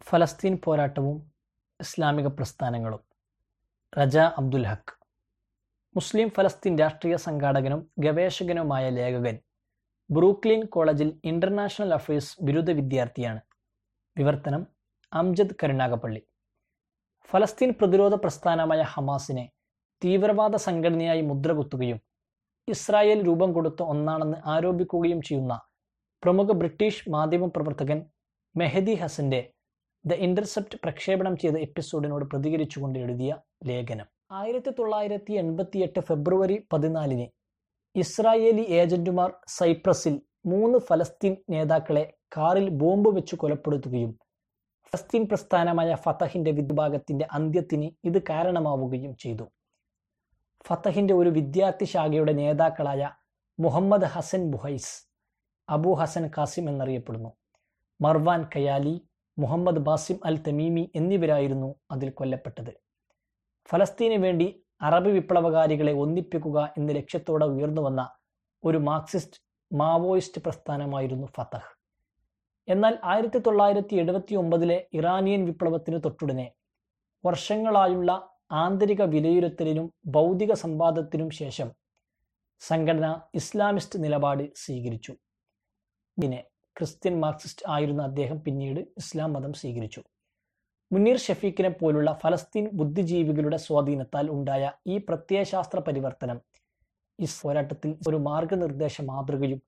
ഫലസ്തീൻ പോരാട്ടവും ഇസ്ലാമിക പ്രസ്ഥാനങ്ങളും. റജ അബ്ദുൽ ഹക്ക് മുസ്ലിം ഫലസ്തീൻ രാഷ്ട്രീയ സംഘാടകനും ഗവേഷകനുമായ ലേഖകൻ ബ്രൂക്ലിൻ കോളേജിൽ ഇന്റർനാഷണൽ അഫയേഴ്സ് ബിരുദ വിദ്യാർത്ഥിയാണ്. വിവർത്തനം അംജദ് കരുണാകപ്പള്ളി ഫലസ്തീൻ പ്രതിരോധ പ്രസ്ഥാനമായ ഹമാസിനെ തീവ്രവാദ സംഘടനയായി മുദ്രകുത്തുകയും ഇസ്രായേൽ രൂപം കൊടുത്ത ഒന്നാണെന്ന് ആരോപിക്കുകയും ചെയ്യുന്ന പ്രമുഖ ബ്രിട്ടീഷ് മാധ്യമ പ്രവർത്തകൻ മെഹദി ഹസന്റെ ദ ഇന്റർസെപ്റ്റ് പ്രക്ഷേപണം ചെയ്ത എപ്പിസോഡിനോട് പ്രതികരിച്ചുകൊണ്ട് എഴുതിയ ലേഖനം. ആയിരത്തി തൊള്ളായിരത്തി എൺപത്തിയെട്ട് ഫെബ്രുവരി പതിനാലിന് ഇസ്രായേലി ഏജന്റുമാർ സൈപ്രസിൽ മൂന്ന് ഫലസ്തീൻ നേതാക്കളെ കാറിൽ ബോംബ് വെച്ച് കൊലപ്പെടുത്തുകയും ഫലസ്തീൻ പ്രസ്ഥാനമായ ഫതഹിന്റെ വിഭാഗത്തിന്റെ അന്ത്യത്തിന് ഇത് കാരണമാവുകയും ചെയ്തു. ഫതഹിന്റെ ഒരു വിദ്യാർത്ഥി ശാഖയുടെ നേതാക്കളായ മുഹമ്മദ് ഹസൻ ബുഹൈസ് അബു ഹസൻ കാസിം എന്നറിയപ്പെടുന്നു. Marwan Kayali Muhammad Basim al Tamimi എന്നിവരായിരുന്നു അതിൽ കൊല്ലപ്പെട്ടത്. ഫലസ്തീന് വേണ്ടി അറബ് വിപ്ലവകാരികളെ ഒന്നിപ്പിക്കുക എന്ന ലക്ഷ്യത്തോടെ ഉയർന്നു വന്ന ഒരു മാർക്സിസ്റ്റ് മാവോയിസ്റ്റ് പ്രസ്ഥാനമായിരുന്നു ഫതഹ്. എന്നാൽ ആയിരത്തി തൊള്ളായിരത്തി എഴുപത്തി ഒമ്പതിലെ ഇറാനിയൻ വിപ്ലവത്തിന് തൊട്ടുടനെ വർഷങ്ങളായുള്ള ആന്തരിക വിലയിരുത്തലിനും ഭൗതിക സംവാദത്തിനും ശേഷം സംഘടന ഇസ്ലാമിസ്റ്റ് നിലപാട് സ്വീകരിച്ചു. ഇതിനെ ക്രിസ്ത്യൻ മാർക്സിസ്റ്റ് ആയിരുന്ന അദ്ദേഹം പിന്നീട് ഇസ്ലാം മതം സ്വീകരിച്ചു. മുനീർ ഷഫീഖിനെ പോലുള്ള ഫലസ്തീൻ ബുദ്ധിജീവികളുടെ സ്വാധീനത്താൽ ഉണ്ടായ ഈ പ്രത്യയശാസ്ത്ര പരിവർത്തനം ഈ പോരാട്ടത്തിൽ ഒരു മാർഗനിർദ്ദേശ മാതൃകയും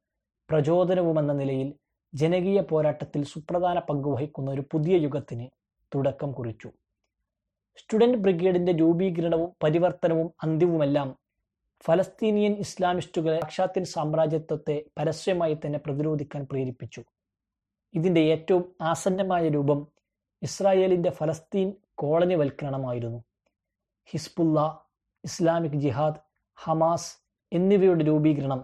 പ്രചോദനവുമെന്ന നിലയിൽ ജനകീയ പോരാട്ടത്തിൽ സുപ്രധാന പങ്കുവഹിക്കുന്ന ഒരു പുതിയ യുഗത്തിന് തുടക്കം കുറിച്ചു. സ്റ്റുഡന്റ് ബ്രിഗേഡിന്റെ രൂപീകരണവും പരിവർത്തനവും അന്ത്യവുമെല്ലാം ഫലസ്തീനിയൻ ഇസ്ലാമിസ്റ്റുകളെ പാശ്ചാത്യൻ സാമ്രാജ്യത്വത്തെ പരസ്യമായി തന്നെ പ്രതിരോധിക്കാൻ പ്രേരിപ്പിച്ചു. ഇതിന്റെ ഏറ്റവും ആസന്നമായ രൂപം ഇസ്രായേലിന്റെ ഫലസ്തീൻ കോളനിവൽക്കരണമായിരുന്നു. ഹിസ്ബുല്ല ഇസ്ലാമിക് ജിഹാദ് ഹമാസ് എന്നിവയുടെ രൂപീകരണം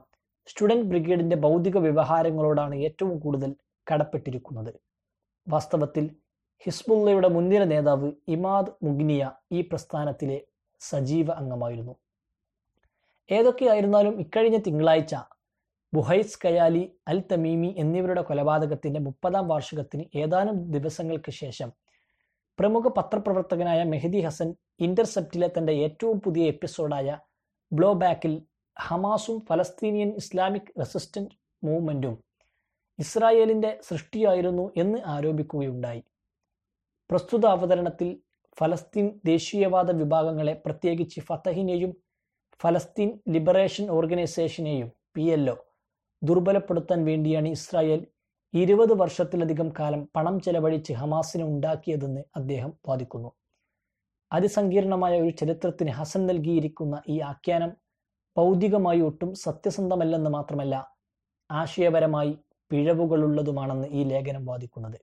സ്റ്റുഡന്റ് ബ്രിഗേഡിന്റെ ഭൗതിക വ്യവഹാരങ്ങളോടാണ് ഏറ്റവും കൂടുതൽ കടപ്പെട്ടിരിക്കുന്നത്. വാസ്തവത്തിൽ ഹിസ്ബുള്ളയുടെ മുൻനിര നേതാവ് ഇമാദ് മുഗ്നിയ ഈ പ്രസ്ഥാനത്തിലെ സജീവ അംഗമായിരുന്നു. ഏതൊക്കെയായിരുന്നാലും ഇക്കഴിഞ്ഞ തിങ്കളാഴ്ച ബുഹൈസ് കയാലി അൽ തമീമി എന്നിവരുടെ കൊലപാതകത്തിന്റെ മുപ്പതാം വാർഷികത്തിന് ഏതാനും ദിവസങ്ങൾക്ക് ശേഷം പ്രമുഖ പത്രപ്രവർത്തകനായ മെഹദി ഹസൻ ഇന്റർസെപ്റ്റിലെ തന്റെ ഏറ്റവും പുതിയ എപ്പിസോഡായ ബ്ലോ ബാക്കിൽ ഹമാസും ഫലസ്തീനിയൻ ഇസ്ലാമിക് റെസിസ്റ്റന്റ് മൂവ്മെന്റും ഇസ്രായേലിന്റെ സൃഷ്ടിയായിരുന്നു എന്ന് ആരോപിക്കുകയുണ്ടായി. പ്രസ്തുത അവതരണത്തിൽ ഫലസ്തീൻ ദേശീയവാദ വിഭാഗങ്ങളെ പ്രത്യേകിച്ച് ഫത്തഹിനെയും ഫലസ്തീൻ ലിബറേഷൻ ഓർഗനൈസേഷനെയും പി എൽ ഒ ദുർബലപ്പെടുത്താൻ വേണ്ടിയാണ് ഇസ്രായേൽ ഇരുപത് വർഷത്തിലധികം കാലം പണം ചെലവഴിച്ച് ഹമാസിനെ ഉണ്ടാക്കിയതെന്ന് അദ്ദേഹം വാദിക്കുന്നു. അതിസങ്കീർണമായ ഒരു ചരിത്രത്തിന് ഹസൻ നൽകിയിരിക്കുന്ന ഈ ആഖ്യാനം ഭൗതികമായി ഒട്ടും സത്യസന്ധമല്ലെന്ന് മാത്രമല്ല ആശയപരമായി പിഴവുകളുള്ളതുമാണെന്ന് ഈ ലേഖനം വാദിക്കുന്നത്.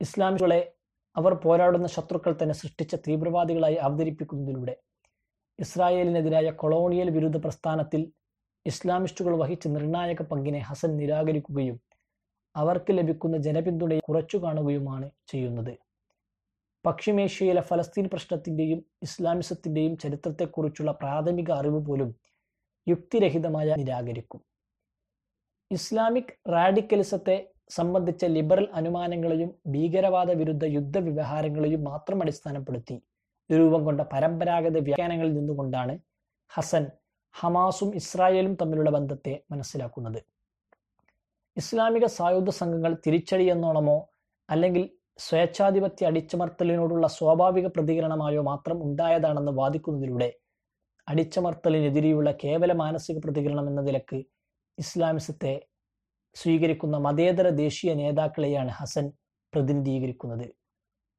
ഇസ്ലാമികളെ അവർ പോരാടുന്ന ശത്രുക്കൾ തന്നെ സൃഷ്ടിച്ച തീവ്രവാദികളായി അവതരിപ്പിക്കുന്നതിലൂടെ ഇസ്രായേലിനെതിരായ കൊളോണിയൽ വിരുദ്ധ പ്രസ്ഥാനത്തിൽ ഇസ്ലാമിസ്റ്റുകൾ വഹിച്ച നിർണായക പങ്കിനെ ഹസൻ നിരാകരിക്കുകയും അവർക്ക് ലഭിക്കുന്ന ജനപിന്തുണയെ കുറച്ചു കാണുകയുമാണ് ചെയ്യുന്നത്. പശ്ചിമേഷ്യയിലെ ഫലസ്തീൻ പ്രശ്നത്തിന്റെയും ഇസ്ലാമിസത്തിന്റെയും ചരിത്രത്തെക്കുറിച്ചുള്ള പ്രാഥമിക അറിവ് പോലും യുക്തിരഹിതമായ നിരാകരിക്കും. ഇസ്ലാമിക് റാഡിക്കലിസത്തെ സംബന്ധിച്ച ലിബറൽ അനുമാനങ്ങളെയും ഭീകരവാദ വിരുദ്ധ യുദ്ധ വ്യവഹാരങ്ങളെയും മാത്രം അടിസ്ഥാനപ്പെടുത്തി രൂപം കൊണ്ട പരമ്പരാഗത വ്യാഖ്യാനങ്ങളിൽ നിന്നുകൊണ്ടാണ് ഹസൻ ഹമാസും ഇസ്രായേലും തമ്മിലുള്ള ബന്ധത്തെ മനസ്സിലാക്കുന്നത്. ഇസ്ലാമിക സായുധ സംഘങ്ങൾ തിരിച്ചടിയെന്നോണമോ അല്ലെങ്കിൽ സ്വേച്ഛാധിപത്യ അടിച്ചമർത്തലിനോടുള്ള സ്വാഭാവിക പ്രതികരണമായോ മാത്രം ഉണ്ടായതാണെന്ന് വാദിക്കുന്നതിലൂടെ അടിച്ചമർത്തലിനെതിരെയുള്ള കേവല മാനസിക പ്രതികരണം എന്ന നിലയ്ക്ക് ഇസ്ലാമിസത്തെ സ്വീകരിക്കുന്ന മതേതര ദേശീയ നേതാക്കളെയാണ് ഹസൻ പ്രതിനിധീകരിക്കുന്നത്.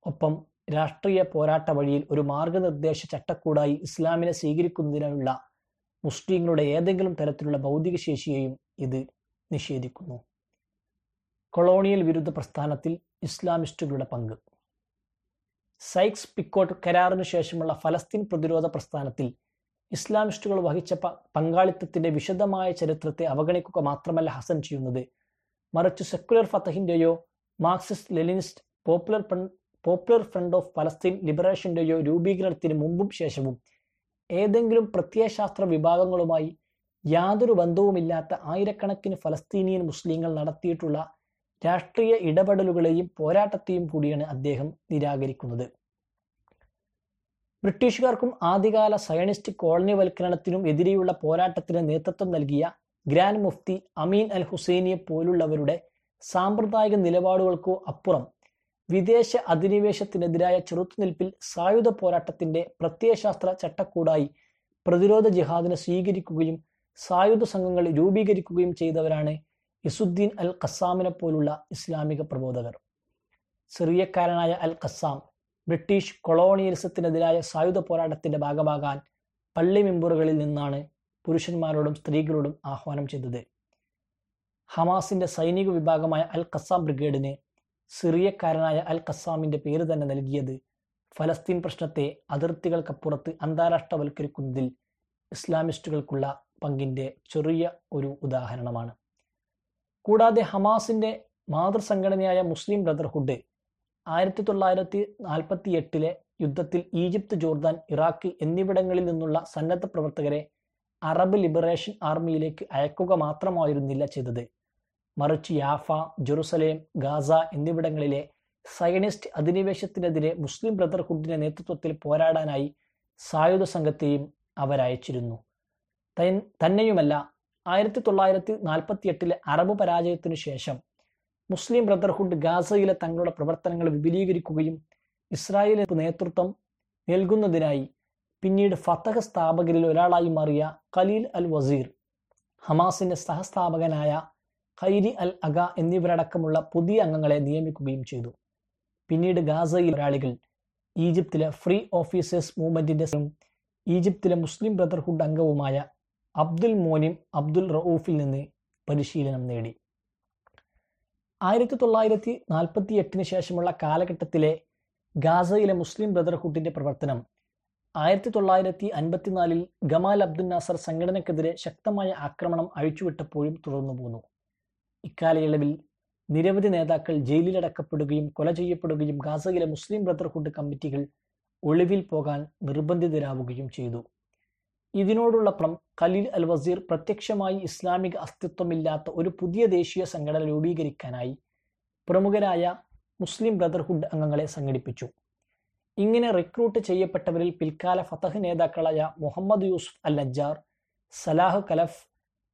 ഒപ്പം രാഷ്ട്രീയ പോരാട്ട വഴിയിൽ ഒരു മാർഗനിർദ്ദേശ ചട്ടക്കൂടായി ഇസ്ലാമിനെ സ്വീകരിക്കുന്നതിനുള്ള മുസ്ലിങ്ങളുടെ ഏതെങ്കിലും തരത്തിലുള്ള ഭൗതിക ശേഷിയെയും ഇത് നിഷേധിക്കുന്നു. കൊളോണിയൽ വിരുദ്ധ പ്രസ്ഥാനത്തിൽ ഇസ്ലാമിസ്റ്റുകളുടെ പങ്ക്. സൈക്സ് പിക്കോട്ട് കരാറിന് ശേഷമുള്ള ഫലസ്തീൻ പ്രതിരോധ പ്രസ്ഥാനത്തിൽ ഇസ്ലാമിസ്റ്റുകൾ വഹിച്ച പങ്കാളിത്തത്തിന്റെ വിശദമായ ചരിത്രത്തെ അവഗണിക്കുക മാത്രമല്ല ഹസൻ ചെയ്യുന്നത്. മറിച്ച് secular ഫത്തഹിന്റെയോ Marxist Leninist popular popular front of Palestine ലിബറേഷന്റെയോ രൂപീകരണത്തിന് മുമ്പും ശേഷവും ഏതെങ്കിലും പ്രത്യയശാസ്ത്ര വിഭാഗങ്ങളുമായി യാതൊരു ബന്ധവുമില്ലാത്ത ആയിരക്കണക്കിന് ഫലസ്തീനിയൻ മുസ്ലിങ്ങൾ നടത്തിയിട്ടുള്ള രാഷ്ട്രീയ ഇടപെടലുകളെയും പോരാട്ടത്തെയും കൂടിയാണ് അദ്ദേഹം നിരാകരിക്കുന്നത്. ബ്രിട്ടീഷുകാർക്കും ആദ്യകാല സയനിസ്റ്റ് കോളനിവൽക്കരണത്തിനും എതിരെയുള്ള പോരാട്ടത്തിന് നേതൃത്വം നൽകിയ ഗ്രാൻഡ് മുഫ്തി അമീൻ അൽ ഹുസൈനിയെ പോലുള്ളവരുടെ സാമ്പ്രദായിക നിലപാടുകൾക്കോ അപ്പുറം വിദേശ അധിനിവേശത്തിനെതിരായ ചെറുത്തുനിൽപ്പിൽ സായുധ പോരാട്ടത്തിന്റെ പ്രത്യയശാസ്ത്ര ചട്ടക്കൂടായി പ്രതിരോധ ജിഹാദിനെ സ്വീകരിക്കുകയും സായുധ സംഘങ്ങൾ രൂപീകരിക്കുകയും ചെയ്തവരാണ് ഇസുദ്ദീൻ അൽ ഖസാമിനെ പോലുള്ള ഇസ്ലാമിക പ്രബോധകർ. സിറിയക്കാരനായ അൽ ഖസാം ബ്രിട്ടീഷ് കൊളോണിയലിസത്തിനെതിരായ സായുധ പോരാട്ടത്തിന്റെ ഭാഗമാകാൻ പള്ളി മെമ്പറുകളിൽ നിന്നാണ് പുരുഷന്മാരോടും സ്ത്രീകളോടും ആഹ്വാനം ചെയ്തത്. ഹമാസിന്റെ സൈനിക വിഭാഗമായ അൽ ഖസാം ബ്രിഗേഡിന് സിറിയക്കാരനായ അൽ ഖസാമിന്റെ പേര് തന്നെ നൽകിയത് ഫലസ്തീൻ പ്രശ്നത്തെ അതിർത്തികൾക്കപ്പുറത്ത് അന്താരാഷ്ട്രവൽക്കരിക്കുന്നതിൽ ഇസ്ലാമിസ്റ്റുകൾക്കുള്ള പങ്കിന്റെ ചെറിയ ഒരു ഉദാഹരണമാണ്. കൂടാതെ ഹമാസിന്റെ മാതൃസംഘടനയായ മുസ്ലിം ബ്രദർഹുഡ് ആയിരത്തി തൊള്ളായിരത്തി നാൽപ്പത്തി എട്ടിലെ യുദ്ധത്തിൽ ഈജിപ്ത് ജോർദാൻ ഇറാഖ് എന്നിവിടങ്ങളിൽ നിന്നുള്ള സന്നദ്ധ പ്രവർത്തകരെ അറബ് ലിബറേഷൻ ആർമിയിലേക്ക് അയക്കുക മാത്രമായിരുന്നില്ല ചെയ്തത്. മറിച്ച് യാഫ ജെറുസലേം ഗാസ എന്നിവിടങ്ങളിലെ സയനിസ്റ്റ് അധിനിവേശത്തിനെതിരെ മുസ്ലിം ബ്രദർഹുഡിന്റെ നേതൃത്വത്തിൽ പോരാടാനായി സായുധ സംഘത്തെയും അവരയച്ചിരുന്നു തന്നെയുമല്ല ആയിരത്തി തൊള്ളായിരത്തി നാൽപ്പത്തി എട്ടിലെ അറബ് പരാജയത്തിനു ശേഷം മുസ്ലിം ബ്രദർഹുഡ് ഗാസയിലെ തങ്ങളുടെ പ്രവർത്തനങ്ങൾ വിപുലീകരിക്കുകയും ഇസ്രായേലിന് നേതൃത്വം നൽകുന്നതിനായി പിന്നീട് ഫത്തഹ സ്ഥാപകരിൽ ഒരാളായി മാറിയ ഖലീൽ അൽ വസീർ ഹമാസിന്റെ സഹസ്ഥാപകനായ ഖൈരി അൽ അഗ എന്നിവരടക്കമുള്ള പുതിയ അംഗങ്ങളെ നിയമിക്കുകയും ചെയ്തു. പിന്നീട് ഗാസയിൽ ഒരാളികൾ ഈജിപ്തിലെ ഫ്രീ ഓഫീസേഴ്സ് മൂവ്മെന്റിന്റെ ഈജിപ്തിലെ മുസ്ലിം ബ്രദർഹുഡ് അംഗവുമായ അബ്ദുൽ മോനിം അബ്ദുൽ റൌഫിൽ നിന്ന് പരിശീലനം നേടി. ആയിരത്തി തൊള്ളായിരത്തി നാൽപ്പത്തി എട്ടിന് ശേഷമുള്ള കാലഘട്ടത്തിലെ ഗാസയിലെ മുസ്ലിം ബ്രദർഹുഡിന്റെ പ്രവർത്തനം ആയിരത്തി തൊള്ളായിരത്തി അൻപത്തിനാലിൽ ഗമാൽ അബ്ദുൽ നാസർ സംഘടനക്കെതിരെ ശക്തമായ ആക്രമണം അഴിച്ചുവിട്ടപ്പോഴും തുടർന്നു പോന്നു ഇക്കാലയളവിൽ നിരവധി നേതാക്കൾ ജയിലിലടക്കപ്പെടുകയും കൊല ചെയ്യപ്പെടുകയും ഗാസയിലെ മുസ്ലിം ബ്രദർഹുഡ് കമ്മിറ്റികൾ ഒളിവിൽ പോകാൻ നിർബന്ധിതരാവുകയും ചെയ്തു. ഇതിനോടുള്ള പ്രം ഖലീൽ അൽ വസീർ പ്രത്യക്ഷമായി ഇസ്ലാമിക അസ്തിത്വമില്ലാത്ത ഒരു പുതിയ ദേശീയ സംഘടന രൂപീകരിക്കാനായി പ്രമുഖരായ മുസ്ലിം ബ്രദർഹുഡ് അംഗങ്ങളെ സംഘടിപ്പിച്ചു. ഇങ്ങനെ റിക്രൂട്ട് ചെയ്യപ്പെട്ടവരിൽ പിൽക്കാല ഫതഹ് നേതാക്കളായ Muhammad Yusuf al Najjar Salah Khalaf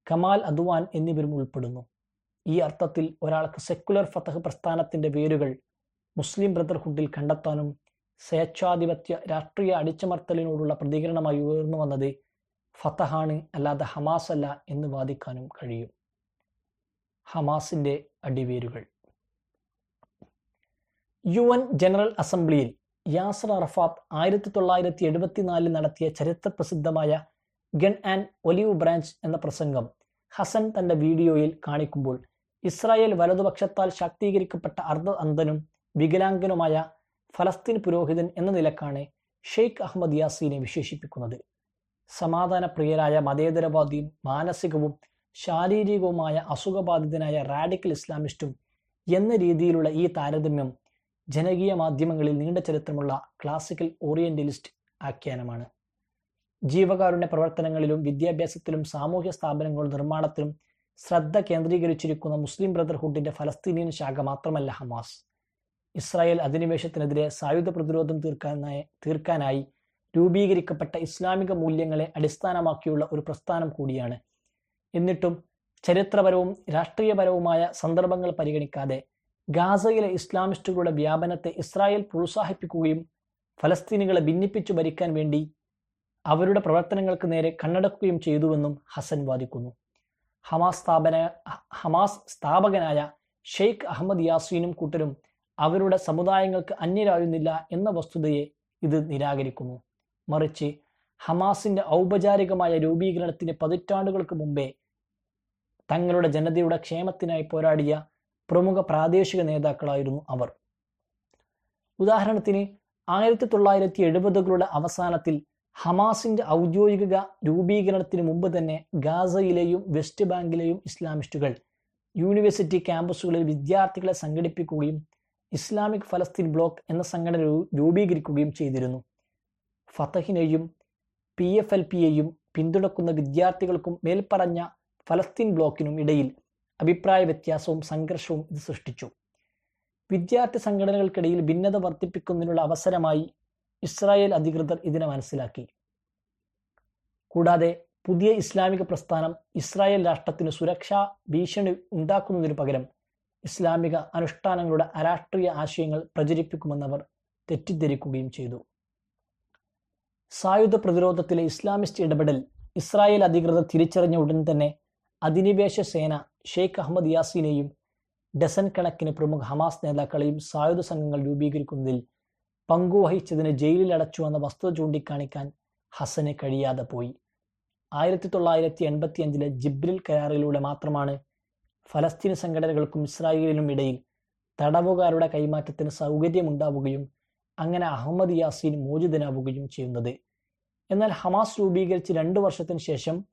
Kamal Adwan എന്നിവരും ഉൾപ്പെടുന്നു. ഈ അർത്ഥത്തിൽ ഒരാൾക്ക് സെക്കുലർ ഫതഹ് പ്രസ്ഥാനത്തിന്റെ വേരുകൾ മുസ്ലിം ബ്രദർഹുഡിൽ കണ്ടെത്താനും സ്വേച്ഛാധിപത്യ രാഷ്ട്രീയ അടിച്ചമർത്തലിനോടുള്ള പ്രതികരണമായി ഉയർന്നു വന്നത് ഫതഹാണ് അല്ലാതെ ഹമാസ് അല്ല എന്ന് വാദിക്കാനും കഴിയും. ഹമാസിന്റെ അടിവേരുകൾ. യു എൻ ജനറൽ അസംബ്ലിയിൽ യാസർ അറഫാത്ത് ആയിരത്തി തൊള്ളായിരത്തി എഴുപത്തിനാലിൽ നടത്തിയ ചരിത്ര പ്രസിദ്ധമായ ഗൺ ആൻഡ് ഒലിവ് ബ്രാഞ്ച് എന്ന പ്രസംഗം ഹസൻ തന്റെ വീഡിയോയിൽ കാണിക്കുമ്പോൾ ഇസ്രായേൽ വലതുപക്ഷത്താൽ ശാക്തീകരിക്കപ്പെട്ട അർദ്ധ അന്ധനും വികലാംഗനുമായ ഫലസ്തീൻ പുരോഹിതൻ എന്ന നിലക്കാണ് ഷെയ്ഖ് അഹമ്മദ് യാസീനെ വിശേഷിപ്പിക്കുന്നത്. സമാധാനപ്രിയരായ മതേതരവാദിയും മാനസികവും ശാരീരികവുമായ അസുഖബാധിതനായ റാഡിക്കൽ ഇസ്ലാമിസ്റ്റും എന്ന രീതിയിലുള്ള ഈ താരതമ്യം ജനകീയ മാധ്യമങ്ങളിൽ നീണ്ട ചരിത്രമുള്ള ക്ലാസിക്കൽ ഓറിയന്റലിസ്റ്റ് ആഖ്യാനമാണ്. ജീവകാരുണ്യ പ്രവർത്തനങ്ങളിലും വിദ്യാഭ്യാസത്തിലും സാമൂഹ്യ സ്ഥാപനങ്ങളുടെ നിർമ്മാണത്തിലും ശ്രദ്ധ കേന്ദ്രീകരിച്ചിരിക്കുന്ന മുസ്ലിം ബ്രദർഹുഡിന്റെ ഫലസ്തീനിയൻ ശാഖ മാത്രമല്ല ഹമാസ്. ഇസ്രായേൽ അധിനിവേശത്തിനെതിരെ സായുധ പ്രതിരോധം തീർക്കാനായി തീർക്കാനായി രൂപീകരിക്കപ്പെട്ട ഇസ്ലാമിക മൂല്യങ്ങളെ അടിസ്ഥാനമാക്കിയുള്ള ഒരു പ്രസ്ഥാനം കൂടിയാണ്. എന്നിട്ടും ചരിത്രപരവും രാഷ്ട്രീയപരവുമായ സന്ദർഭങ്ങൾ പരിഗണിക്കാതെ ഗാസയിലെ ഇസ്ലാമിസ്റ്റുകളുടെ വ്യാപനത്തെ ഇസ്രായേൽ പ്രോത്സാഹിപ്പിക്കുകയും ഫലസ്തീനികളെ ഭിന്നിപ്പിച്ചു ഭരിക്കാൻ വേണ്ടി അവരുടെ പ്രവർത്തനങ്ങൾക്ക് നേരെ കണ്ണടക്കുകയും ചെയ്തുവെന്നും ഹസൻ വാദിക്കുന്നു. ഹമാസ് സ്ഥാപന ഹമാസ് സ്ഥാപകനായ ഷെയ്ഖ് അഹമ്മദ് യാസീനും കൂട്ടരും അവരുടെ സമുദായങ്ങൾക്ക് അന്യരായുന്നില്ല എന്ന വസ്തുതയെ ഇത് നിരാകരിക്കുന്നു. മറിച്ച് ഹമാസിന്റെ ഔപചാരികമായ രൂപീകരണത്തിന് പതിറ്റാണ്ടുകൾക്ക് മുമ്പേ തങ്ങളുടെ ജനതയുടെ ക്ഷേമത്തിനായി പോരാടിയ പ്രമുഖ പ്രാദേശിക നേതാക്കളായിരുന്നു അവർ. ഉദാഹരണത്തിന് ആയിരത്തി തൊള്ളായിരത്തി എഴുപതുകളുടെ അവസാനത്തിൽ ഹമാസിന്റെ ഔദ്യോഗിക രൂപീകരണത്തിന് മുമ്പ് തന്നെ ഗാസയിലെയും വെസ്റ്റ് ബാങ്കിലെയും ഇസ്ലാമിസ്റ്റുകൾ യൂണിവേഴ്സിറ്റി ക്യാമ്പസുകളിൽ വിദ്യാർത്ഥികളെ സംഘടിപ്പിക്കുകയും ഇസ്ലാമിക് ഫലസ്തീൻ ബ്ലോക്ക് എന്ന സംഘടന രൂപീകരിക്കുകയും ചെയ്തിരുന്നു. ഫതഹിനെയും പി എഫ് എൽ പിയെയും പിന്തുണക്കുന്ന വിദ്യാർത്ഥികൾക്കും മേൽപ്പറഞ്ഞ ഫലസ്തീൻ ബ്ലോക്കിനും ഇടയിൽ അഭിപ്രായ വ്യത്യാസവും സംഘർഷവും ഇത് സൃഷ്ടിച്ചു. വിദ്യാർത്ഥി സംഘടനകൾക്കിടയിൽ ഭിന്നത വർദ്ധിപ്പിക്കുന്നതിനുള്ള അവസരമായി ഇസ്രായേൽ അധികൃതർ ഇതിനെ മനസ്സിലാക്കി. കൂടാതെ പുതിയ ഇസ്ലാമിക പ്രസ്ഥാനം ഇസ്രായേൽ രാഷ്ട്രത്തിന് സുരക്ഷാ ഭീഷണി ഉണ്ടാക്കുന്നതിനു പകരം ഇസ്ലാമിക അനുഷ്ഠാനങ്ങളുടെ അരാഷ്ട്രീയ ആശയങ്ങൾ പ്രചരിപ്പിക്കുമെന്നവർ തെറ്റിദ്ധരിക്കുകയും ചെയ്തു. സായുധ പ്രതിരോധത്തിലെ ഇസ്ലാമിസ്റ്റ് ഇടപെടൽ ഇസ്രായേൽ അധികൃതർ തിരിച്ചറിഞ്ഞ ഉടൻ തന്നെ അധിനിവേശ സേന ഷെയ്ഖ് അഹമ്മദ് യാസിനെയും ഡസൻ കണക്കിന് പ്രമുഖ ഹമാസ് നേതാക്കളെയും സായുധ സംഘങ്ങൾ രൂപീകരിക്കുന്നതിൽ പങ്കുവഹിച്ചതിന് ജയിലിൽ അടച്ചു എന്ന വസ്തുത ചൂണ്ടിക്കാണിക്കാൻ ഹസന് കഴിയാതെ പോയി. ആയിരത്തി തൊള്ളായിരത്തി എൺപത്തി അഞ്ചിലെ ജിബ്രിൽ കരാറിലൂടെ മാത്രമാണ് ഫലസ്തീൻ സംഘടനകൾക്കും ഇസ്രായേലിനും ഇടയിൽ തടവുകാരുടെ കൈമാറ്റത്തിന് സൗകര്യമുണ്ടാവുകയും അങ്ങനെ അഹമ്മദ് യാസീൻ മോചിതനാവുകയും ചെയ്യുന്നത്. എന്നാൽ ഹമാസ് രൂപീകരിച്ച് രണ്ടു വർഷത്തിന് ശേഷം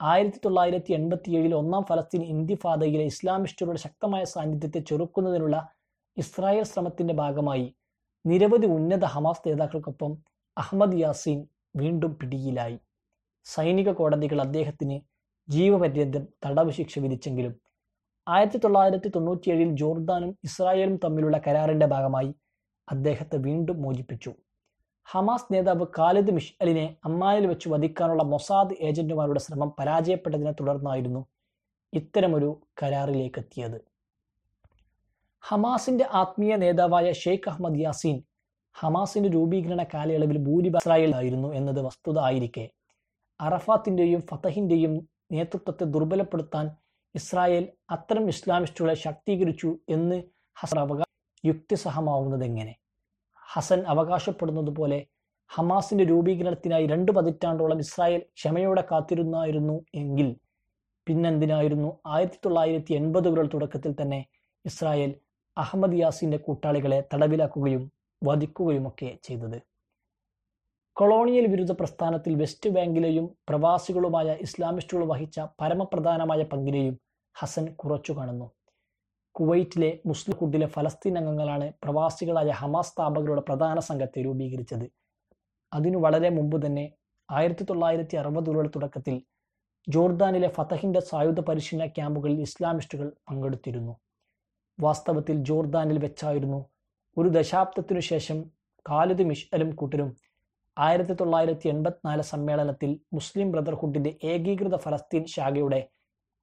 ആയിരത്തി തൊള്ളായിരത്തി എൺപത്തി ഏഴിൽ ഒന്നാം ഫലസ്തീൻ ഇന്തിഫാദയിലെ ഇസ്ലാമിസ്റ്റുകളുടെ ശക്തമായ സാന്നിധ്യത്തെ ചെറുക്കുന്നതിനുള്ള ഇസ്രായേൽ ശ്രമത്തിന്റെ ഭാഗമായി നിരവധി ഉന്നത ഹമാസ് നേതാക്കൾക്കൊപ്പം അഹമ്മദ് യാസീൻ വീണ്ടും പിടിയിലായി. സൈനിക കോടതികൾ അദ്ദേഹത്തിന് ജീവപര്യന്തം തടവ് ശിക്ഷ വിധിച്ചെങ്കിലും ആയിരത്തി തൊള്ളായിരത്തി തൊണ്ണൂറ്റിയേഴിൽ ജോർദാനും ഇസ്രായേലും തമ്മിലുള്ള കരാറിന്റെ ഭാഗമായി അദ്ദേഹത്തെ വീണ്ടും മോചിപ്പിച്ചു. ഹമാസ് നേതാവ് ഖാലിദ് മിഷലിനെ അമ്മാനിൽ വെച്ച് വധിക്കാനുള്ള മൊസാദ് ഏജന്റുമാരുടെ ശ്രമം പരാജയപ്പെട്ടതിനെ തുടർന്നായിരുന്നു ഇത്തരമൊരു കരാറിലേക്ക് എത്തിയത് ഹമാസിന്റെ ആത്മീയ നേതാവായ ഷെയ്ഖ് അഹമ്മദ് യാസീൻ ഹമാസിന്റെ രൂപീകരണ കാലയളവിൽ ഭൂരിഭാഗം ഇസ്രായേലായിരുന്നു എന്നത് വസ്തുത ആയിരിക്കെ. അറഫാത്തിന്റെയും ഫതഹിന്റെയും നേതൃത്വത്തെ ദുർബലപ്പെടുത്താൻ ഇസ്രായേൽ അത്തരം ഇസ്ലാമിസ്റ്റുകളെ ശാക്തീകരിച്ചു എന്ന് ഹസൻ അവകാശ യുക്തിസഹമാവുന്നത് എങ്ങനെ ഹസൻ അവകാശപ്പെടുന്നത് പോലെ ഹമാസിന്റെ രൂപീകരണത്തിനായി രണ്ട് പതിറ്റാണ്ടോളം ഇസ്രായേൽ ക്ഷമയോടെ കാത്തിരുന്നായിരുന്നു എങ്കിൽ പിന്നെന്തിനായിരുന്നു? ആയിരത്തി തൊള്ളായിരത്തി എൺപതുകളുടെ തുടക്കത്തിൽ തന്നെ ഇസ്രായേൽ അഹമ്മദ് യാസിന്റെ കൂട്ടാളികളെ തടവിലാക്കുകയും വധിക്കുകയുമൊക്കെ ചെയ്തത്. കൊളോണിയൽ വിരുദ്ധ പ്രസ്ഥാനത്തിൽ വെസ്റ്റ് ബാങ്കിലെയും പ്രവാസികളുമായ ഇസ്ലാമിസ്റ്റുകൾ വഹിച്ച പരമപ്രധാനമായ പങ്കിനെയും ഹസൻ കുറച്ചു കാണുന്നു. കുവൈറ്റിലെ മുസ്ലിം ഹുഡിലെ ഫലസ്തീൻ അംഗങ്ങളാണ് പ്രവാസികളായ ഹമാസ് സ്ഥാപകരുടെ പ്രധാന സംഘത്തെ രൂപീകരിച്ചത്. അതിനു വളരെ മുമ്പ് തന്നെ ആയിരത്തി തൊള്ളായിരത്തി അറുപതുകളുടെ തുടക്കത്തിൽ ജോർദാനിലെ ഫതഹിന്റെ സായുധ പരിശീലന ക്യാമ്പുകളിൽ ഇസ്ലാമിസ്റ്റുകൾ പങ്കെടുത്തിരുന്നു. വാസ്തവത്തിൽ ജോർദാനിൽ വെച്ചായിരുന്നു. ഒരു ദശാബ്ദത്തിനു ശേഷം ഖാലിദ് മിഷലും കൂട്ടരും ആയിരത്തി തൊള്ളായിരത്തി എൺപത്തിനാല് സമ്മേളനത്തിൽ മുസ്ലിം ബ്രദർഹുഡിന്റെ ഏകീകൃത ഫലസ്തീൻ ശാഖയുടെ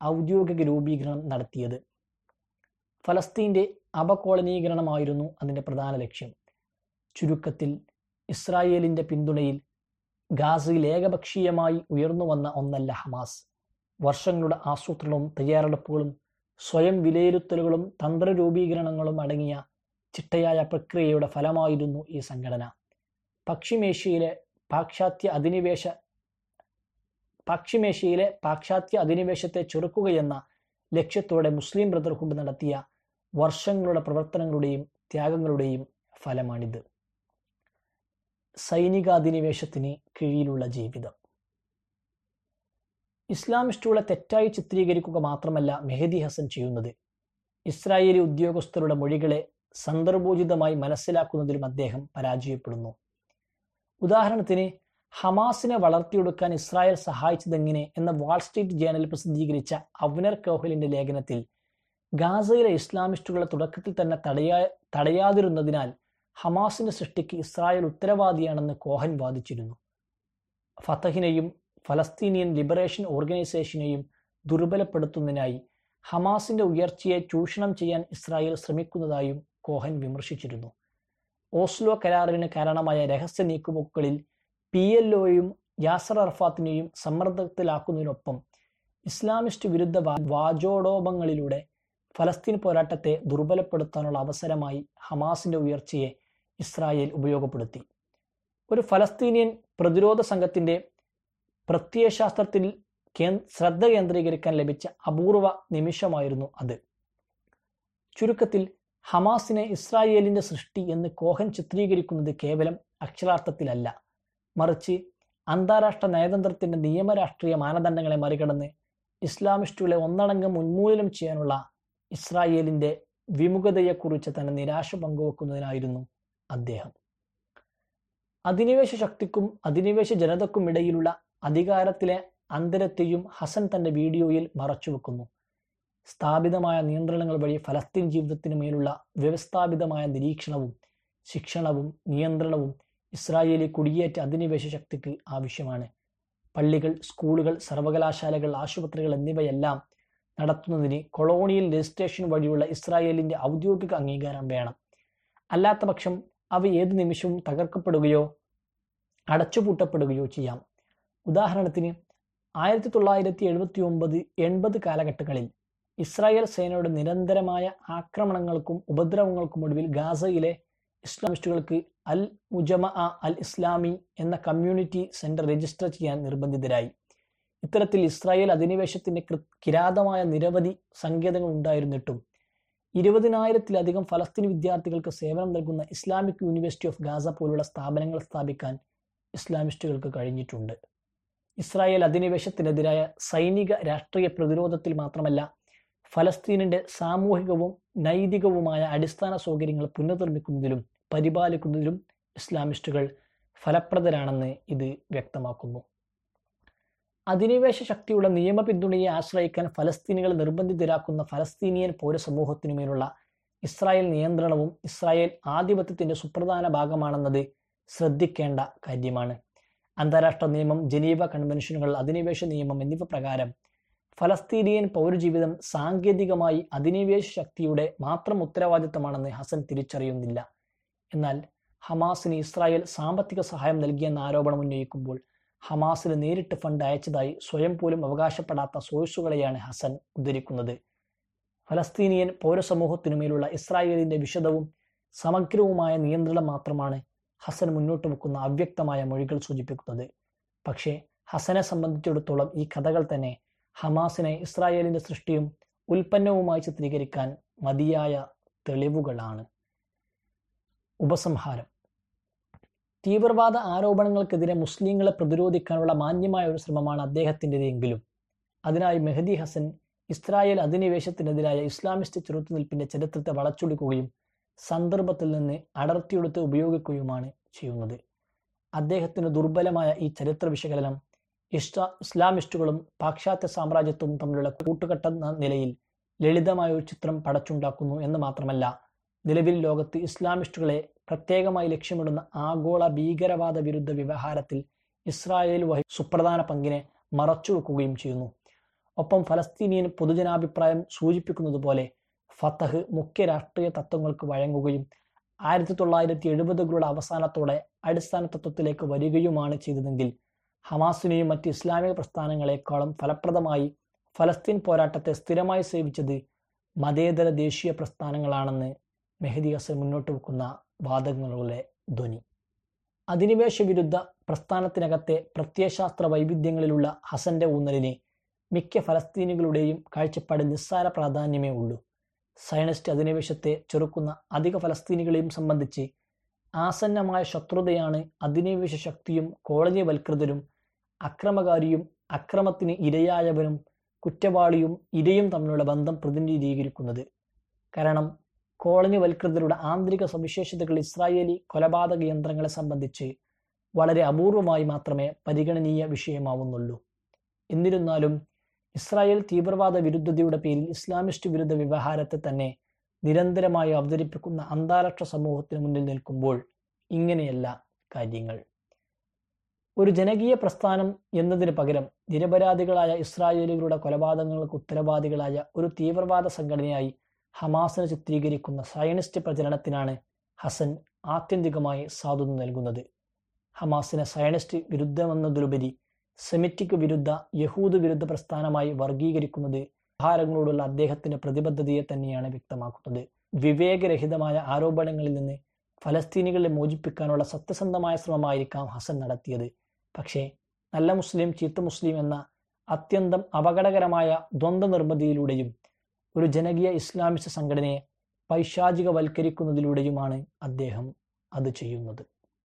ഔദ്യോഗിക രൂപീകരണം നടത്തിയത്. ഫലസ്തീന്റെ അപകോളനീകരണമായിരുന്നു അതിന്റെ പ്രധാന ലക്ഷ്യം. ചുരുക്കത്തിൽ ഇസ്രായേലിന്റെ പിന്തുണയിൽ ഗാസയിൽ ഏകപക്ഷീയമായി ഉയർന്നു വന്ന ഒന്നല്ല ഹമാസ്. വർഷങ്ങളുടെ ആസൂത്രണവും തയ്യാറെടുപ്പുകളും സ്വയം വിലയിരുത്തലുകളും തന്ത്രരൂപീകരണങ്ങളും അടങ്ങിയ ചിട്ടയായ പ്രക്രിയയുടെ ഫലമായിരുന്നു ഈ സംഘടന. പശ്ചിമേഷ്യയിലെ പാശ്ചാത്യ അധിനിവേശ പശ്ചിമേഷ്യയിലെ പാശ്ചാത്യ അധിനിവേശത്തെ ചെറുക്കുകയെന്ന ലക്ഷ്യത്തോടെ മുസ്ലിം ബ്രദർഹുഡ് നടത്തിയ വർഷങ്ങളുടെ പ്രവർത്തനങ്ങളുടെയും ത്യാഗങ്ങളുടെയും ഫലമാണിത്. സൈനികാധിനിവേശത്തിന് കീഴിലുള്ള ജീവിതം. ഇസ്ലാമിസ്റ്റുകളെ തെറ്റായി ചിത്രീകരിക്കുക മാത്രമല്ല മെഹദി ഹസൻ ചെയ്യുന്നത്. ഇസ്രായേലി ഉദ്യോഗസ്ഥരുടെ മൊഴികളെ സന്ദർഭോചിതമായി മനസ്സിലാക്കുന്നതിലും അദ്ദേഹം പരാജയപ്പെടുന്നു. ഉദാഹരണത്തിന് ഹമാസിനെ വളർത്തിയെടുക്കാൻ ഇസ്രായേൽ സഹായിച്ചതെങ്ങനെ എന്ന വാൾ സ്ട്രീറ്റ് ജേണൽ പ്രസിദ്ധീകരിച്ച അവനർ കോഹലിന്റെ ലേഖനത്തിൽ ഗാസയിലെ ഇസ്ലാമിസ്റ്റുകളെ തുടക്കത്തിൽ തന്നെ തടയാ തടയാതിരുന്നതിനാൽ ഹമാസിന്റെ സൃഷ്ടിക്ക് ഇസ്രായേൽ ഉത്തരവാദിയാണെന്ന് കോഹൻ വാദിച്ചിരുന്നു. ഫതഹിനെയും ഫലസ്തീനിയൻ ലിബറേഷൻ ഓർഗനൈസേഷനെയും ദുർബലപ്പെടുത്തുന്നതിനായി ഹമാസിന്റെ ഉയർച്ചയെ ചൂഷണം ചെയ്യാൻ ഇസ്രായേൽ ശ്രമിക്കുന്നതായും കോഹൻ വിമർശിച്ചിരുന്നു. ഓസ്ലോ കരാറിന് കാരണമായ രഹസ്യ നീക്കുപോക്കുകളിൽ പി എൽ ഒയും യാസർ അർഫാത്തിനെയും സമ്മർദ്ദത്തിലാക്കുന്നതിനൊപ്പം ഇസ്ലാമിസ്റ്റ് വിരുദ്ധ വാചോടോപങ്ങളിലൂടെ ഫലസ്തീൻ പോരാട്ടത്തെ ദുർബലപ്പെടുത്താനുള്ള അവസരമായി ഹമാസിന്റെ ഉയർച്ചയെ ഇസ്രായേൽ ഉപയോഗപ്പെടുത്തി. ഒരു ഫലസ്തീനിയൻ പ്രതിരോധ സംഘത്തിന്റെ പ്രത്യയശാസ്ത്രത്തിൽ ശ്രദ്ധ കേന്ദ്രീകരിക്കാൻ ലഭിച്ച അപൂർവ നിമിഷമായിരുന്നു അത്. ചുരുക്കത്തിൽ ഹമാസിനെ ഇസ്രായേലിന്റെ സൃഷ്ടി എന്ന് കോഹൻ ചിത്രീകരിക്കുന്നത് കേവലം അക്ഷരാർത്ഥത്തിലല്ല. മറിച്ച് അന്താരാഷ്ട്ര നയതന്ത്രത്തിന്റെ നിയമരാഷ്ട്രീയ മാനദണ്ഡങ്ങളെ മറികടന്ന് ഇസ്ലാമിസ്റ്റുകളെ ഒന്നടങ്കം ഉന്മൂലനം ചെയ്യാനുള്ള ഇസ്രായേലിന്റെ വിമുഖതയെക്കുറിച്ച് തന്നെ നിരാശ പങ്കുവെക്കുന്നതിനായിരുന്നു അദ്ദേഹം. അധിനിവേശ ശക്തിക്കും അധിനിവേശ ജനതക്കും ഇടയിലുള്ള അധികാരത്തിലെ അന്തരത്തെയും ഹസൻ തന്റെ വീഡിയോയിൽ മറച്ചുവെക്കുന്നു. സ്ഥാപിതമായ നിയന്ത്രണങ്ങൾ വഴി ഫലസ്തീൻ ജീവിതത്തിന് മേലുള്ള വ്യവസ്ഥാപിതമായ നിരീക്ഷണവും ശിക്ഷണവും നിയന്ത്രണവും ഇസ്രായേലി കുടിയേറ്റ അധിനിവേശ ശക്തിക്ക് ആവശ്യമാണ്. പള്ളികൾ സ്കൂളുകൾ സർവകലാശാലകൾ ആശുപത്രികൾ എന്നിവയെല്ലാം നടത്തുന്നതിന് കൊളോണിയൽ രജിസ്ട്രേഷൻ വഴിയുള്ള ഇസ്രായേലിന്റെ ഔദ്യോഗിക അംഗീകാരം വേണം. അല്ലാത്തപക്ഷം അവ ഏത് നിമിഷവും തകർക്കപ്പെടുകയോ അടച്ചുപൂട്ടപ്പെടുകയോ ചെയ്യാം. ഉദാഹരണത്തിന് ആയിരത്തി തൊള്ളായിരത്തി എഴുപത്തി ഒമ്പത് എൺപത് കാലഘട്ടങ്ങളിൽ ഇസ്രായേൽ സേനയുടെ നിരന്തരമായ ആക്രമണങ്ങൾക്കും ഉപദ്രവങ്ങൾക്കും ഒടുവിൽ ഗാസയിലെ ഇസ്ലാമിസ്റ്റുകൾക്ക് അൽ മുജമ അൽ ഇസ്ലാമി എന്ന കമ്മ്യൂണിറ്റി സെന്റർ രജിസ്റ്റർ ചെയ്യാൻ നിർബന്ധിതരായി. ഇത്തരത്തിൽ ഇസ്രായേൽ അധിനിവേശത്തിന്റെ കിരാതമായ നിരവധി സങ്കേതങ്ങൾ ഉണ്ടായിരുന്നിട്ടും ഇരുപതിനായിരത്തിലധികം ഫലസ്തീൻ വിദ്യാർത്ഥികൾക്ക് സേവനം നൽകുന്ന ഇസ്ലാമിക് യൂണിവേഴ്സിറ്റി ഓഫ് ഗാസ പോലുള്ള സ്ഥാപനങ്ങൾ സ്ഥാപിക്കാൻ ഇസ്ലാമിസ്റ്റുകൾക്ക് കഴിഞ്ഞിട്ടുണ്ട്. ഇസ്രായേൽ അധിനിവേശത്തിനെതിരായ സൈനിക രാഷ്ട്രീയ പ്രതിരോധത്തിൽ മാത്രമല്ല ഫലസ്തീനിന്റെ സാമൂഹികവും നൈതികവുമായ അടിസ്ഥാന സൗകര്യങ്ങൾ പുനർനിർമ്മിക്കുന്നതിലും പരിപാലിക്കുന്നതിലും ഇസ്ലാമിസ്റ്റുകൾ ഫലപ്രദരാണെന്ന് ഇത് വ്യക്തമാക്കുന്നു. അധിനിവേശ ശക്തിയുടെ നിയമ പിന്തുണയെ ആശ്രയിക്കാൻ ഫലസ്തീനികൾ നിർബന്ധിതരാക്കുന്ന ഫലസ്തീനിയൻ പൗരസമൂഹത്തിനുമേലുള്ള ഇസ്രായേൽ നിയന്ത്രണവും ഇസ്രായേൽ ആധിപത്യത്തിന്റെ സുപ്രധാന ഭാഗമാണെന്നത് ശ്രദ്ധിക്കേണ്ട കാര്യമാണ്. അന്താരാഷ്ട്ര നിയമം ജനീവ കൺവെൻഷനുകൾ അധിനിവേശ നിയമം എന്നിവ പ്രകാരം ഫലസ്തീനിയൻ പൗരജീവിതം സാങ്കേതികമായി അധിനിവേശ ശക്തിയുടെ മാത്രം ഉത്തരവാദിത്തമാണെന്ന് ഹസൻ തിരിച്ചറിയുന്നില്ല. എന്നാൽ ഹമാസിന് ഇസ്രായേൽ സാമ്പത്തിക സഹായം നൽകിയെന്ന ആരോപണം ഉന്നയിക്കുമ്പോൾ ഹമാസിന് നേരിട്ട് ഫണ്ട് അയച്ചതായി സ്വയം പോലും അവകാശപ്പെടാത്ത സോഴ്സുകളെയാണ് ഹസൻ ഉദ്ധരിക്കുന്നത്. ഫലസ്തീനിയൻ പൗരസമൂഹത്തിനുമേലുള്ള ഇസ്രായേലിന്റെ വിശദവും സമഗ്രവുമായ നിയന്ത്രണം മാത്രമാണ് ഹസൻ മുന്നോട്ട് വെക്കുന്ന അവ്യക്തമായ മൊഴികൾ സൂചിപ്പിക്കുന്നത്. പക്ഷേ ഹസനെ സംബന്ധിച്ചിടത്തോളം ഈ കഥകൾ തന്നെ ഹമാസിനെ ഇസ്രായേലിന്റെ സൃഷ്ടിയും ഉൽപ്പന്നവുമായി ചിത്രീകരിക്കാൻ മതിയായ തെളിവുകളാണ്. ഉപസംഹാരം. തീവ്രവാദ ആരോപണങ്ങൾക്കെതിരെ മുസ്ലിങ്ങളെ പ്രതിരോധിക്കാനുള്ള മാന്യമായ ഒരു ശ്രമമാണ് അദ്ദേഹത്തിന്റെതെങ്കിലും. അതിനായി മെഹദി ഹസൻ ഇസ്രായേൽ അധിനിവേശത്തിനെതിരായ ഇസ്ലാമിസ്റ്റ് ചെറുത്തുനിൽപ്പിന്റെ ചരിത്രത്തെ വളച്ചൊടിക്കുകയും സന്ദർഭത്തിൽ നിന്ന് അടർത്തിയെടുത്ത് ഉപയോഗിക്കുകയുമാണ് ചെയ്യുന്നത്. അദ്ദേഹത്തിന് ദുർബലമായ ഈ ചരിത്ര വിശകലനം ഇഷ്ട ഇസ്ലാമിസ്റ്റുകളും പാശ്ചാത്യ സാമ്രാജ്യത്വവും തമ്മിലുള്ള കൂട്ടുകെട്ട നിലയിൽ ലളിതമായ ഒരു ചിത്രം പടച്ചുണ്ടാക്കുന്നു എന്ന് മാത്രമല്ല നിലവിൽ ലോകത്ത് ഇസ്ലാമിസ്റ്റുകളെ പ്രത്യേകമായി ലക്ഷ്യമിടുന്ന ആഗോള ഭീകരവാദ വിരുദ്ധ വ്യവഹാരത്തിൽ ഇസ്രായേൽ വഹി സുപ്രധാന പങ്കിനെ മറച്ചു വെക്കുകയും ചെയ്യുന്നു. ഒപ്പം ഫലസ്തീനിയൻ പൊതുജനാഭിപ്രായം സൂചിപ്പിക്കുന്നത് പോലെ ഫത്തഹ് മുഖ്യ രാഷ്ട്രീയ തത്വങ്ങൾക്ക് വഴങ്ങുകയും ആയിരത്തി തൊള്ളായിരത്തി എഴുപതുകളുടെ അവസാനത്തോടെ അടിസ്ഥാന തത്വത്തിലേക്ക് വരികയുമാണ് ചെയ്തതെങ്കിൽ ഹമാസിനെയും മറ്റ് ഇസ്ലാമിക പ്രസ്ഥാനങ്ങളെക്കാളും ഫലപ്രദമായി ഫലസ്തീൻ പോരാട്ടത്തെ സ്ഥിരമായി സേവിച്ചത് മതേതര ദേശീയ പ്രസ്ഥാനങ്ങളാണെന്ന് മെഹദി ഹസൻ മുന്നോട്ട് വെക്കുന്ന വാദങ്ങളുടെ ധ്വനി. അധിനിവേശ വിരുദ്ധ പ്രസ്ഥാനത്തിനകത്തെ പ്രത്യയശാസ്ത്ര വൈവിധ്യങ്ങളിലുള്ള ഹസന്റെ ഊന്നലിനെ മിക്ക ഫലസ്തീനികളുടെയും കാഴ്ചപ്പാടിൽ നിസ്സാര പ്രാധാന്യമേ ഉള്ളൂ. സയനിസ്റ്റ് അധിനിവേശത്തെ ചെറുക്കുന്ന അധിക ഫലസ്തീനികളെയും സംബന്ധിച്ച് ആസന്നമായ ശത്രുതയാണ് അധിനിവേശ ശക്തിയും കോളനിവൽകൃതരും അക്രമകാരിയും അക്രമത്തിന് ഇരയായവനും കുറ്റവാളിയും ഇരയും തമ്മിലുള്ള ബന്ധം പ്രതിനിധീകരിക്കുന്നത്. കാരണം കോളനിവൽകൃതരുടെ ആന്തരിക സവിശേഷതകൾ ഇസ്രായേലി കൊലപാതക യന്ത്രങ്ങളെ സംബന്ധിച്ച് വളരെ അപൂർവമായി മാത്രമേ പരിഗണനീയ വിഷയമാവുന്നുള്ളൂ. എന്നിരുന്നാലും ഇസ്രായേൽ തീവ്രവാദ വിരുദ്ധതയുടെ പേരിൽ ഇസ്ലാമിസ്റ്റ് വിരുദ്ധ വ്യവഹാരത്തെ തന്നെ നിരന്തരമായി അവതരിപ്പിക്കുന്ന അന്താരാഷ്ട്ര സമൂഹത്തിന് മുന്നിൽ നിൽക്കുമ്പോൾ ഇങ്ങനെയല്ല കാര്യങ്ങൾ. ഒരു ജനകീയ പ്രസ്ഥാനം എന്നതിന് പകരം നിരപരാധികളായ ഇസ്രായേലുകളുടെ കൊലപാതകങ്ങൾക്ക് ഉത്തരവാദികളായ ഒരു തീവ്രവാദ സംഘടനയായി ഹമാസിനെ ചിത്രീകരിക്കുന്ന സയനിസ്റ്റ് പ്രചരണത്തിനാണ് ഹസൻ ആത്യന്തികമായി സാധുത നൽകുന്നത്. ഹമാസിനെ സയനിസ്റ്റ് വിരുദ്ധമെന്നതിലുപരി സെമിറ്റിക് വിരുദ്ധ യഹൂദ് വിരുദ്ധ പ്രസ്ഥാനമായി വർഗീകരിക്കുന്നത് വ്യവഹാരങ്ങളോടുള്ള അദ്ദേഹത്തിന്റെ പ്രതിബദ്ധതയെ തന്നെയാണ് വ്യക്തമാക്കുന്നത്. വിവേകരഹിതമായ ആരോപണങ്ങളിൽ നിന്ന് ഫലസ്തീനികളെ മോചിപ്പിക്കാനുള്ള സത്യസന്ധമായ ശ്രമമായിരിക്കാം ഹസൻ നടത്തിയത്. പക്ഷേ നല്ല മുസ്ലിം ചീത്ത മുസ്ലിം എന്ന അത്യന്തം അപകടകരമായ ദ്വന്ദ്വ നിർമ്മിതിയിലൂടെയും ഒരു ജനകീയ ഇസ്ലാമിസ്റ്റ് സംഘടനയെ പൈശാചികവൽക്കരിക്കുന്നതിലൂടെയുമാണ് അദ്ദേഹം അത് ചെയ്യുന്നത്.